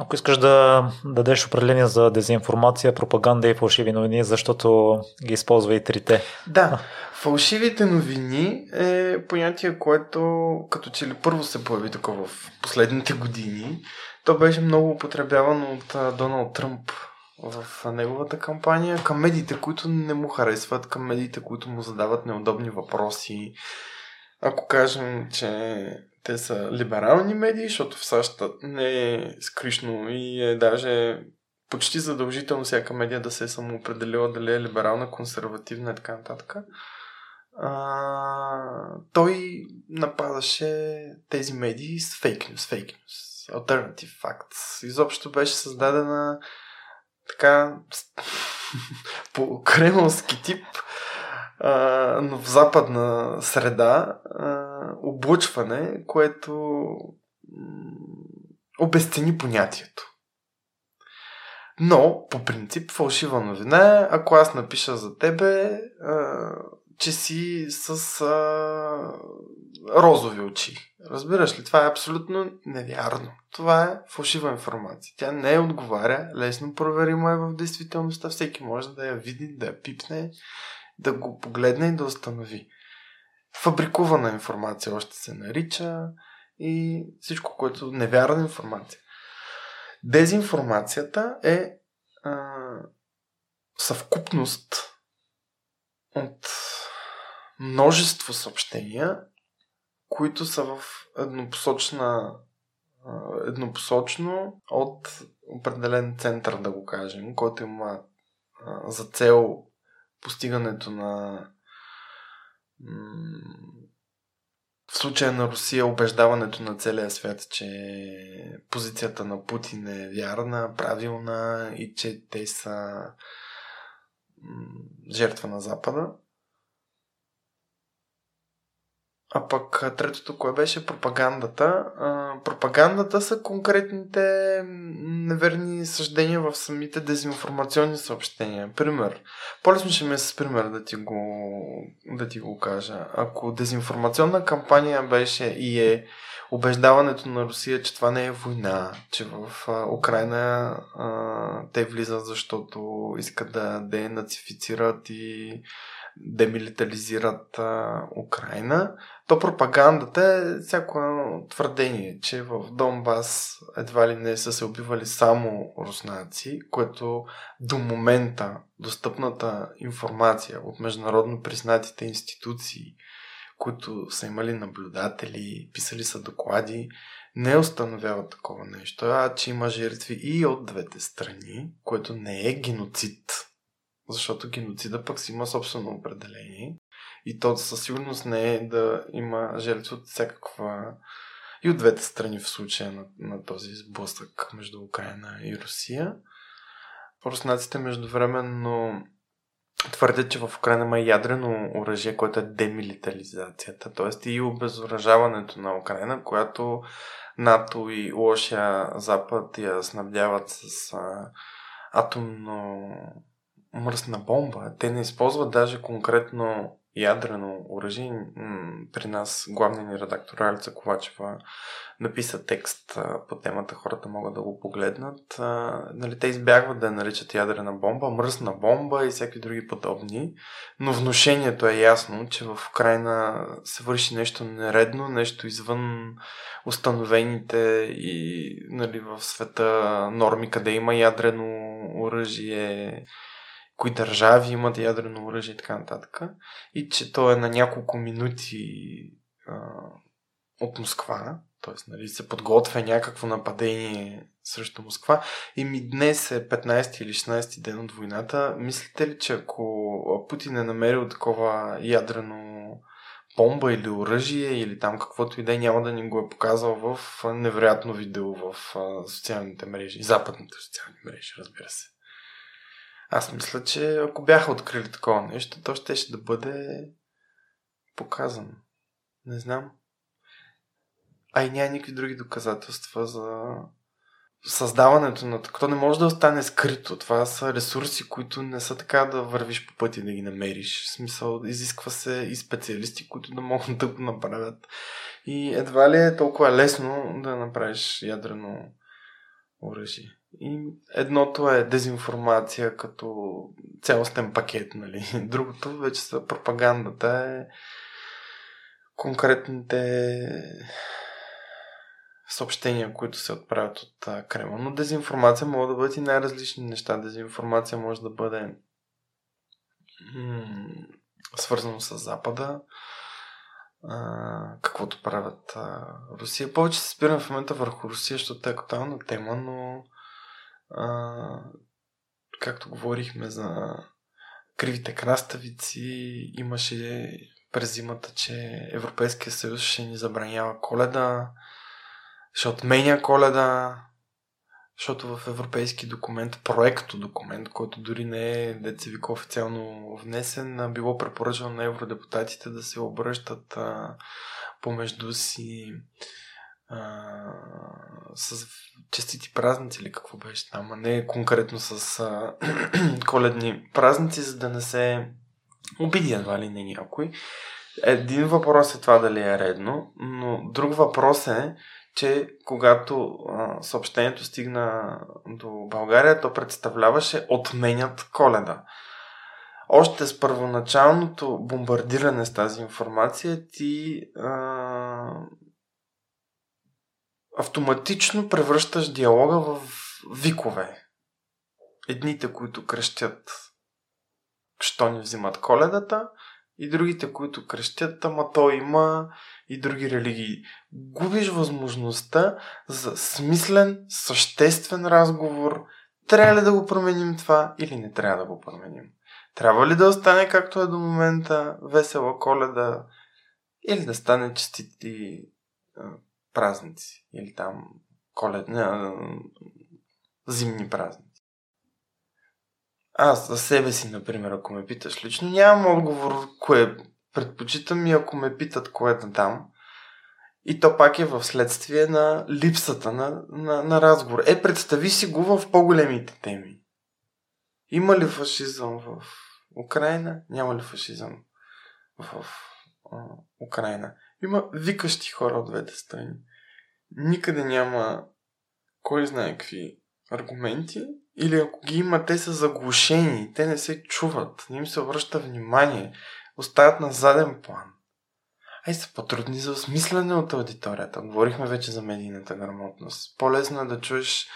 Ако искаш да дадеш определение за дезинформация, пропаганда и фалшиви новини, защото ги използва и трите. Да, фалшивите новини е понятие, което като че ли първо се появи тук в последните години. То беше много употребявано от Доналд Тръмп в неговата кампания към медиите, които не му харесват, към медиите, които му задават неудобни въпроси. Ако кажем, че те са либерални медии, защото в САЩ не е скришно и е даже почти задължително всяка медия да се е самоопределила дали е либерална, консервативна и така нататък. А, той нападаше тези медии с фейк нюс, фейк нюс, alternative facts. Изобщо беше създадена така по кремълски тип в западна среда облъчване, което обесцени понятието. Но, по принцип, фалшива новина е, ако аз напиша за тебе, че си с розови очи. Разбираш ли? Това е абсолютно невярно. Това е фалшива информация. Тя не е отговаря, лесно проверима е в действителността. Всеки може да я види, да я пипне да го погледне и да установи. Фабрикувана информация още се нарича и всичко, което е невярна информация. Дезинформацията е а, съвкупност от множество съобщения, които са в еднопосочна еднопосочно от определен център, да го кажем, който има за цел постигането на в случая на Русия убеждаването на целия свят, че позицията на Путин е вярна, правилна и че те са жертва на Запада. А пък третото, кое беше пропагандата. А, пропагандата са конкретните неверни съждения в самите дезинформационни съобщения. Пример. По-лесно ще ми е с пример да ти, го, да ти го кажа. Ако дезинформационна кампания беше и е убеждаването на Русия, че това не е война, че в а, Украина а, те влизат, защото искат да денацифицират и демилитализират а, Украина, то пропагандата е всяко твърдение, че в Донбас едва ли не са се убивали само руснаци, което до момента достъпната информация от международно признатите институции, които са имали наблюдатели, писали са доклади, не установява такова нещо, а че има жертви и от двете страни, което не е геноцид, защото геноцида пък си има собствено определение и то със сигурност не е да има жертви от всякаква и от двете страни в случая на, на този сблъсък между Украина и Русия. Руснаците междувременно твърдят, че в Украина има ядрено оръжие, което е демилитализацията, т.е. и обезоръжаването на Украина, която НАТО и лошия Запад я снабдяват с а, атомно мръсна бомба. Те не използват даже конкретно ядрено оръжие. При нас главният ни редактор Алица Ковачева написа текст по темата, хората могат да го погледнат. Нали, те избягват да я наричат ядрена бомба, мръсна бомба и всякакви други подобни, но вношението е ясно, че в Украина се върши нещо нередно, нещо извън установените и нали, в света норми, къде има ядрено оръжие, кои държави имат ядрено оръжие и така нататък. И че то е на няколко минути а, от Москва, т.е. Нали, се подготвя някакво нападение срещу Москва. И ми днес е 15 или 16 ден от войната. Мислите ли, че ако Путин е намерил такова ядрено бомба или оръжие или там каквото и да е, няма да ни го е показал в невероятно видео в социалните мрежи, западните социални мрежи, разбира се. Аз мисля, че ако бяха открили такова нещо, то ще, ще да бъде показано. Не знам. А и няма никакви други доказателства за създаването на такова. не може да остане скрито. Това са ресурси, които не са така да вървиш по пъти да ги намериш. В смисъл, изисква се и специалисти, които да могат да го направят. И едва ли е толкова лесно да направиш ядрено оръжие. И едното е дезинформация като цялостен пакет, нали? Другото вече са пропагандата е конкретните съобщения, които се отправят от Кремъл. Но дезинформация могат да бъдат и най-различни неща. Дезинформация може да бъде м- свързано с Запада, каквото правят а, Русия. Повече се спирам в момента върху Русия, защото е актуална тема, но а, както говорихме за кривите краставици, имаше през зимата, че Европейския съюз ще ни забранява коледа, ще отменя коледа, защото в европейски документ, проекто документ, който дори не е децевик официално внесен, било препоръчано на евродепутатите да се обръщат а, помежду си а, с честити празници или какво беше там, а не конкретно с а, коледни празници, за да не се обиди едва ли не някой. Един въпрос е това дали е редно, но друг въпрос е, че когато а, съобщението стигна до България, то представляваше отменят коледа. Още с първоначалното бомбардиране с тази информация ти а, автоматично превръщаш диалога в викове. Едните, които крещят, що ни взимат коледата, и другите, които крещят, ама то има и други религии. Губиш възможността за смислен, съществен разговор. Трябва ли да го променим това или не трябва да го променим? Трябва ли да остане както е до момента весела коледа или да стане честити празници или там коледни, зимни празници? Аз за себе си, например, ако ме питаш лично, нямам отговор кое предпочитам и ако ме питат кое да дам. И то пак е в следствие на липсата на, на, на разговор. Е, представи си го в по-големите теми. Има ли фашизъм в Украина? Няма ли фашизъм в а, Украина? Има викащи хора от двете страни. Никъде няма кой знае какви аргументи или ако ги има, те са заглушени, те не се чуват, не им се обръща внимание, остават на заден план. Ай са по-трудни за осмислене от аудиторията. Говорихме вече за медийната грамотност. По-лесно е да чуеш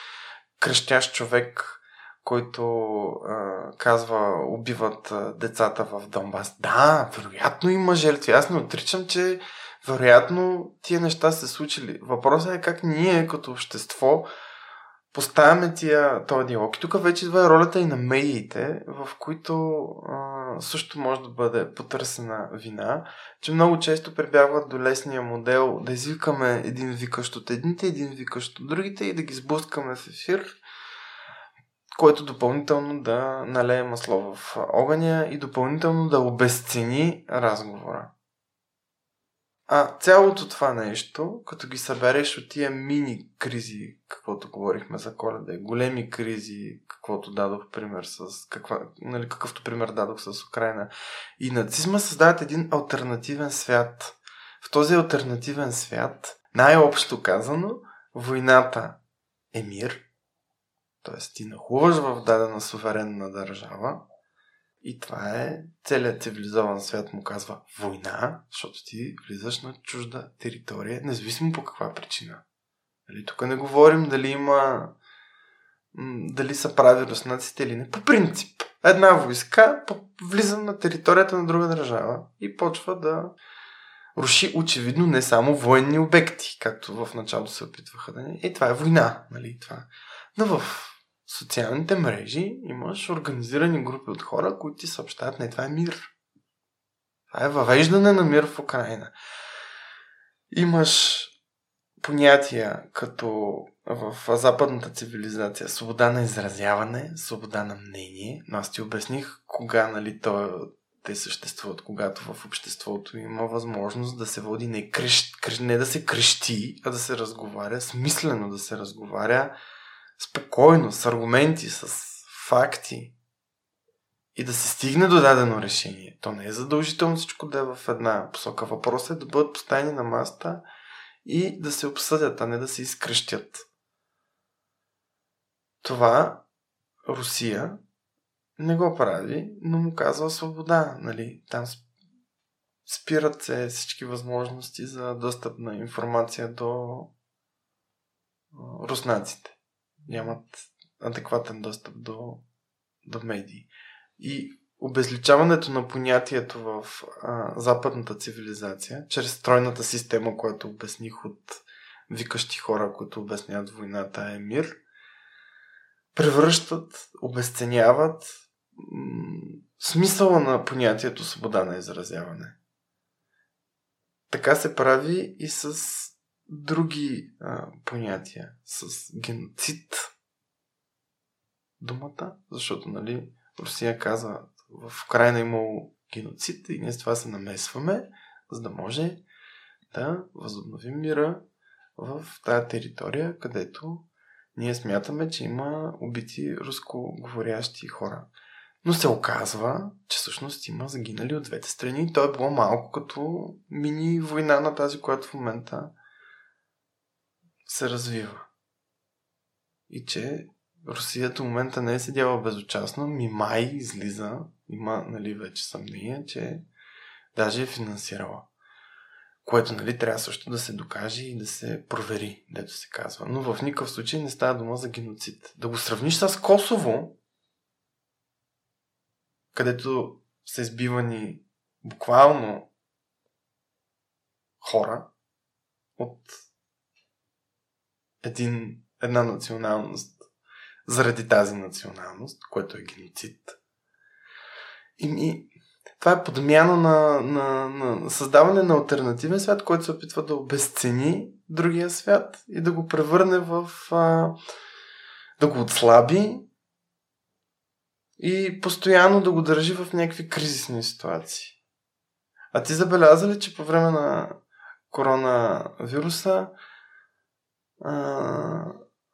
крещящ човек, който а, казва убиват децата в Донбас. Да, вероятно има жертви. Аз не отричам, че вероятно тия неща се случили. Въпросът е как ние като общество поставяме тия, този диалог. И тук вече идва ролята и на медиите, в които а, също може да бъде потърсена вина, че много често прибягват до лесния модел да извикаме един викащ от едните, един викащ от другите и да ги сблъскаме в ефир, който допълнително да налее масло в огъня и допълнително да обесцени разговора. А цялото това нещо, като ги събереш от тия мини кризи, каквото говорихме за коледа, големи кризи, каквото дадох пример с каква, нали, какъвто пример дадох с Украина, и нацизма създават един альтернативен свят. В този альтернативен свят, най-общо казано, войната е мир, т.е. ти нахуваш в дадена суверенна държава, и това е целият цивилизован свят му казва война, защото ти влизаш на чужда територия, независимо по каква причина. Нали, тук не говорим дали има дали са прави руснаците или не. По принцип, една войска влиза на територията на друга държава и почва да руши очевидно не само военни обекти, както в началото се опитваха да не. И това е война, нали? Това. Но в социалните мрежи имаш организирани групи от хора, които ти съобщават, не, това е мир. Това е въвеждане на мир в Украина. Имаш понятия като в западната цивилизация свобода на изразяване, свобода на мнение, но аз ти обясних кога нали, то, те съществуват, когато в обществото има възможност да се води не, крещ, не да се крещи, а да се разговаря, смислено да се разговаря, спокойно, с аргументи, с факти и да се стигне до дадено решение. То не е задължително всичко да е в една посока. Въпросът е да бъдат поставени на маста и да се обсъдят, а не да се изкръщят. това Русия не го прави, но му казва свобода. Нали? Там спират се всички възможности за достъп на информация до руснаците. Нямат адекватен достъп до, до медии. И обезличаването на понятието в а, западната цивилизация, чрез стройната система, която обясних от викащи хора, които обясняват войната е мир, превръщат, обесценяват м- смисъла на понятието свобода на изразяване. Така се прави и с други а, понятия, с геноцид думата, защото, нали, Русия казва, в Украина имало геноцид и ние с това се намесваме, за да може да възобновим мира в тая територия, където ние смятаме, че има убити руско-говорящи хора. Но се оказва, че всъщност има загинали от двете страни. То е било малко като мини война на тази, която в момента се развива. И че Русия до момента не е седяла безучастно, ми май излиза, има нали, вече съмнение, че даже е финансирала. Което нали, трябва също да се докаже и да се провери, дето се казва. Но в никакъв случай не става дума за геноцид. Да го сравниш с Косово, където са избивани буквално хора от един, една националност заради тази националност, което е геноцид. И ми, това е подмяна на, на, на създаване на альтернативен свят, който се опитва да обесцени другия свят и да го превърне в. А, да го отслаби и постоянно да го държи в някакви кризисни ситуации. А ти забеляза ли, че по време на коронавируса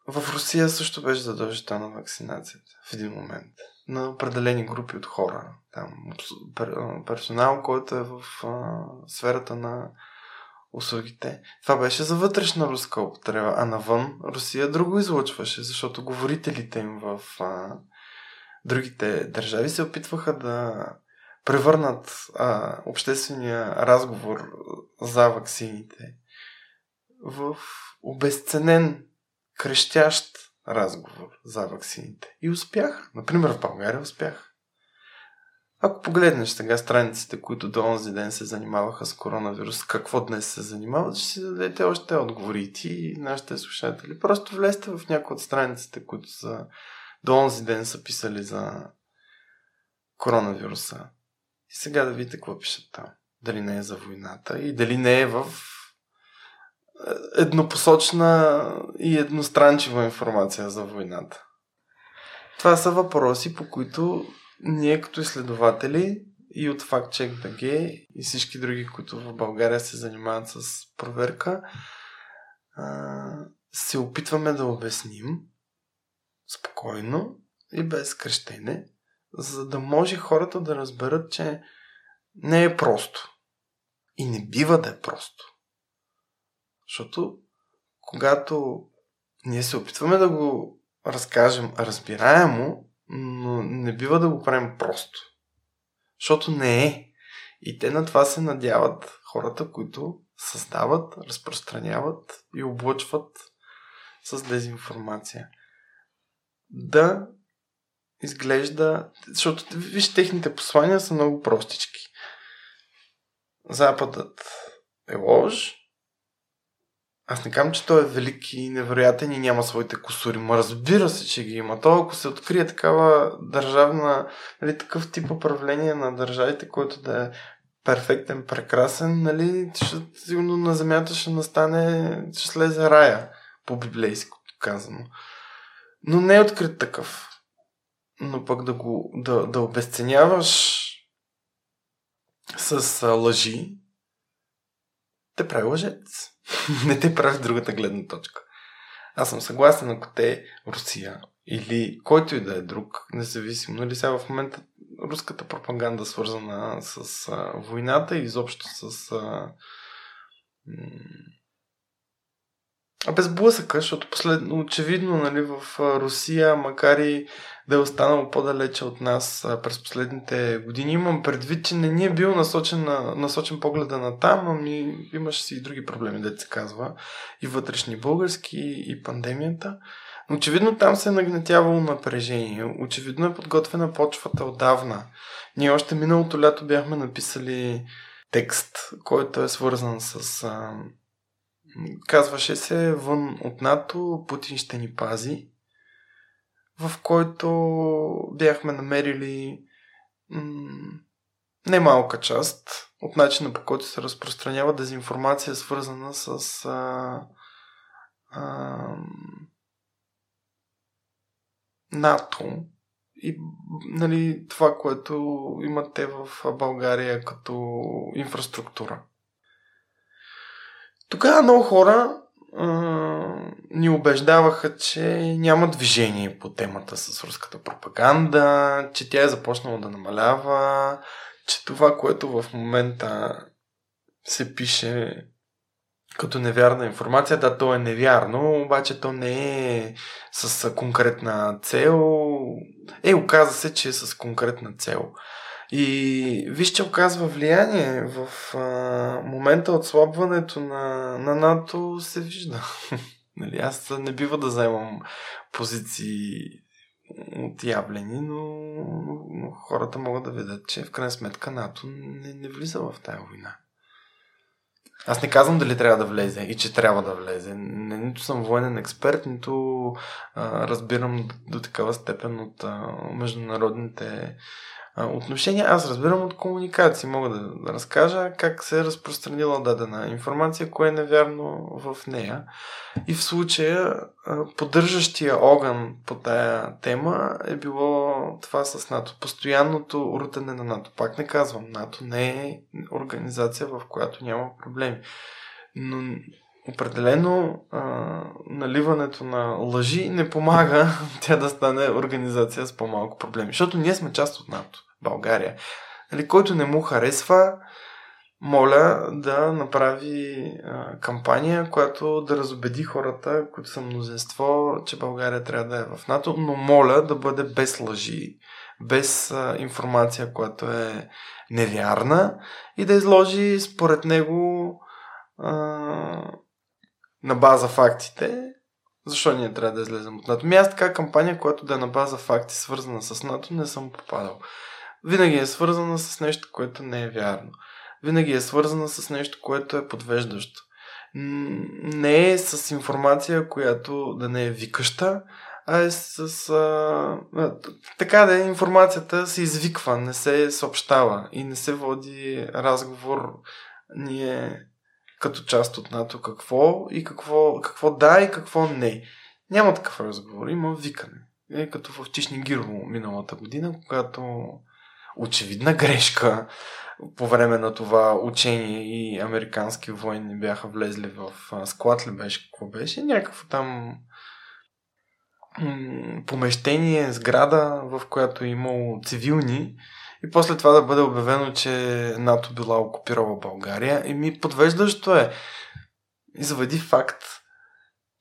в Русия също беше задължителна вакцинацията в един момент на определени групи от хора. Там, персонал, който е в а, сферата на услугите. Това беше за вътрешна руска употреба, а навън Русия друго излъчваше, защото говорителите им в а, другите държави се опитваха да превърнат а, обществения разговор за ваксините в обезценен, крещящ разговор за ваксините. И успях. Например, в България успях. Ако погледнеш сега страниците, които до онзи ден се занимаваха с коронавирус, какво днес се занимават, ще си дадете още отговори и ти и нашите слушатели. Просто влезте в някои от страниците, които са до онзи ден са писали за коронавируса. И сега да видите какво пишат там. Дали не е за войната и дали не е в еднопосочна и едностранчива информация за войната. Това са въпроси, по които ние като изследователи и от FactCheck BG и всички други, които в България се занимават с проверка, се опитваме да обясним спокойно и без крещене, за да може хората да разберат, че не е просто. И не бива да е просто. Защото когато ние се опитваме да го разкажем разбираемо, но не бива да го правим просто. Защото не е. И те на това се надяват хората, които създават, разпространяват и облъчват с дезинформация. Да изглежда, защото виж, техните послания са много простички. Западът е лож, аз не казвам, че той е велик и невероятен и няма своите косури. Ма разбира се, че ги има. То, ако се открие такава държавна, нали, такъв тип управление на държавите, който да е перфектен, прекрасен, нали, ще, сигурно на земята ще настане, ще слезе рая, по-библейско казано. Но не е открит такъв. Но пък да го, да, да обесценяваш с лъжи, те прави лъжец. Не те прави другата гледна точка. Аз съм съгласен, ако те Русия или който и да е друг, независимо, нали сега в момента руската пропаганда свързана с а, войната и изобщо с а, м- а без блъсъка, защото последно, очевидно нали, в Русия, макар и да е останало по-далече от нас през последните години, имам предвид, че не ни е бил насочен, на, насочен погледа на там, ами имаше си и други проблеми, да се казва, и вътрешни български, и пандемията. Но очевидно там се е нагнетявало напрежение. Очевидно е подготвена почвата отдавна. Ние още миналото лято бяхме написали текст, който е свързан с а, Казваше се Вън от НАТО, Путин ще ни пази, в който бяхме намерили м- немалка част от начина по който се разпространява дезинформация, свързана с а, а, НАТО и нали, това, което имат те в България като инфраструктура. Тогава много хора а, ни убеждаваха, че няма движение по темата с руската пропаганда, че тя е започнала да намалява, че това, което в момента се пише като невярна информация, да, то е невярно, обаче то не е с конкретна цел. Е, оказа се, че е с конкретна цел. И вижте, оказва влияние. В а, момента отслабването на, на НАТО се вижда. нали, аз не бива да вземам позиции отявлени, но, но, но хората могат да видят, че в крайна сметка НАТО не, не влиза в тази война. Аз не казвам дали трябва да влезе и че трябва да влезе. Не, нито съм военен експерт, нито а, разбирам до, до такава степен от а, международните отношения. Аз разбирам от комуникации. Мога да, разкажа как се е разпространила дадена информация, кое е невярно в нея. И в случая поддържащия огън по тая тема е било това с НАТО. Постоянното рутене на НАТО. Пак не казвам, НАТО не е организация, в която няма проблеми. Но определено а, наливането на лъжи не помага тя да стане организация с по-малко проблеми. Защото ние сме част от НАТО. България. Нали, който не му харесва, моля да направи а, кампания, която да разобеди хората, които са мнозинство, че България трябва да е в НАТО, но моля да бъде без лъжи, без а, информация, която е невярна и да изложи според него а, на база фактите защо ние трябва да излезем от НАТО. Ми аз така кампания, която да е на база факти, свързана с НАТО, не съм попадал винаги е свързана с нещо, което не е вярно. Винаги е свързана с нещо, което е подвеждащо. Не е с информация, която да не е викаща, а е с... А, така да е, информацията се извиква, не се съобщава и не се води разговор ние като част от НАТО какво и какво, какво да и какво не. Няма такъв разговор, има викане. Е като в Чишни Гирово миналата година, когато очевидна грешка по време на това учение и американски военни бяха влезли в склад ли беше, какво беше, някакво там помещение, сграда, в която е имало цивилни и после това да бъде обявено, че НАТО била окупирала България. И ми подвеждащо е. Изведи факт,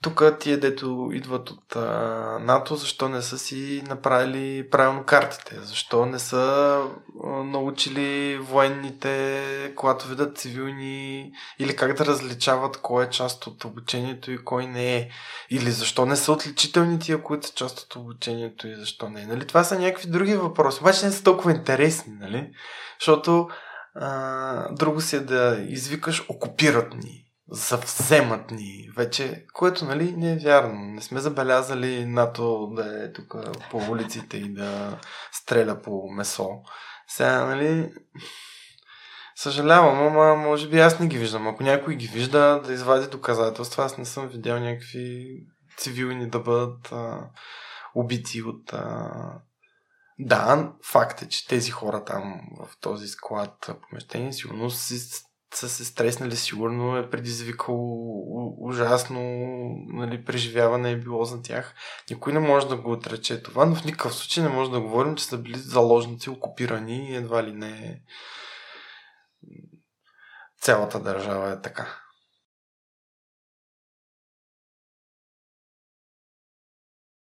тук тия, дето идват от а, НАТО, защо не са си направили правилно картите? Защо не са а, научили военните, когато видят цивилни, или как да различават кой е част от обучението и кой не е? Или защо не са отличителни тия, които са част от обучението и защо не е? Нали? Това са някакви други въпроси, обаче не са толкова интересни, нали? Защото а, друго си е да извикаш окупират ни завземат ни вече, което нали не е вярно. Не сме забелязали НАТО да е тук по улиците и да стреля по месо. Сега, нали, съжалявам, ама може би аз не ги виждам. Ако някой ги вижда, да извади доказателства, аз не съм видял някакви цивилни да бъдат а, убити от... А... Да, факт е, че тези хора там в този склад помещение сигурно си са се стреснали, сигурно е предизвикало ужасно нали, преживяване е било за тях. Никой не може да го отрече това, но в никакъв случай не може да говорим, че са били заложници, окупирани и едва ли не цялата държава е така.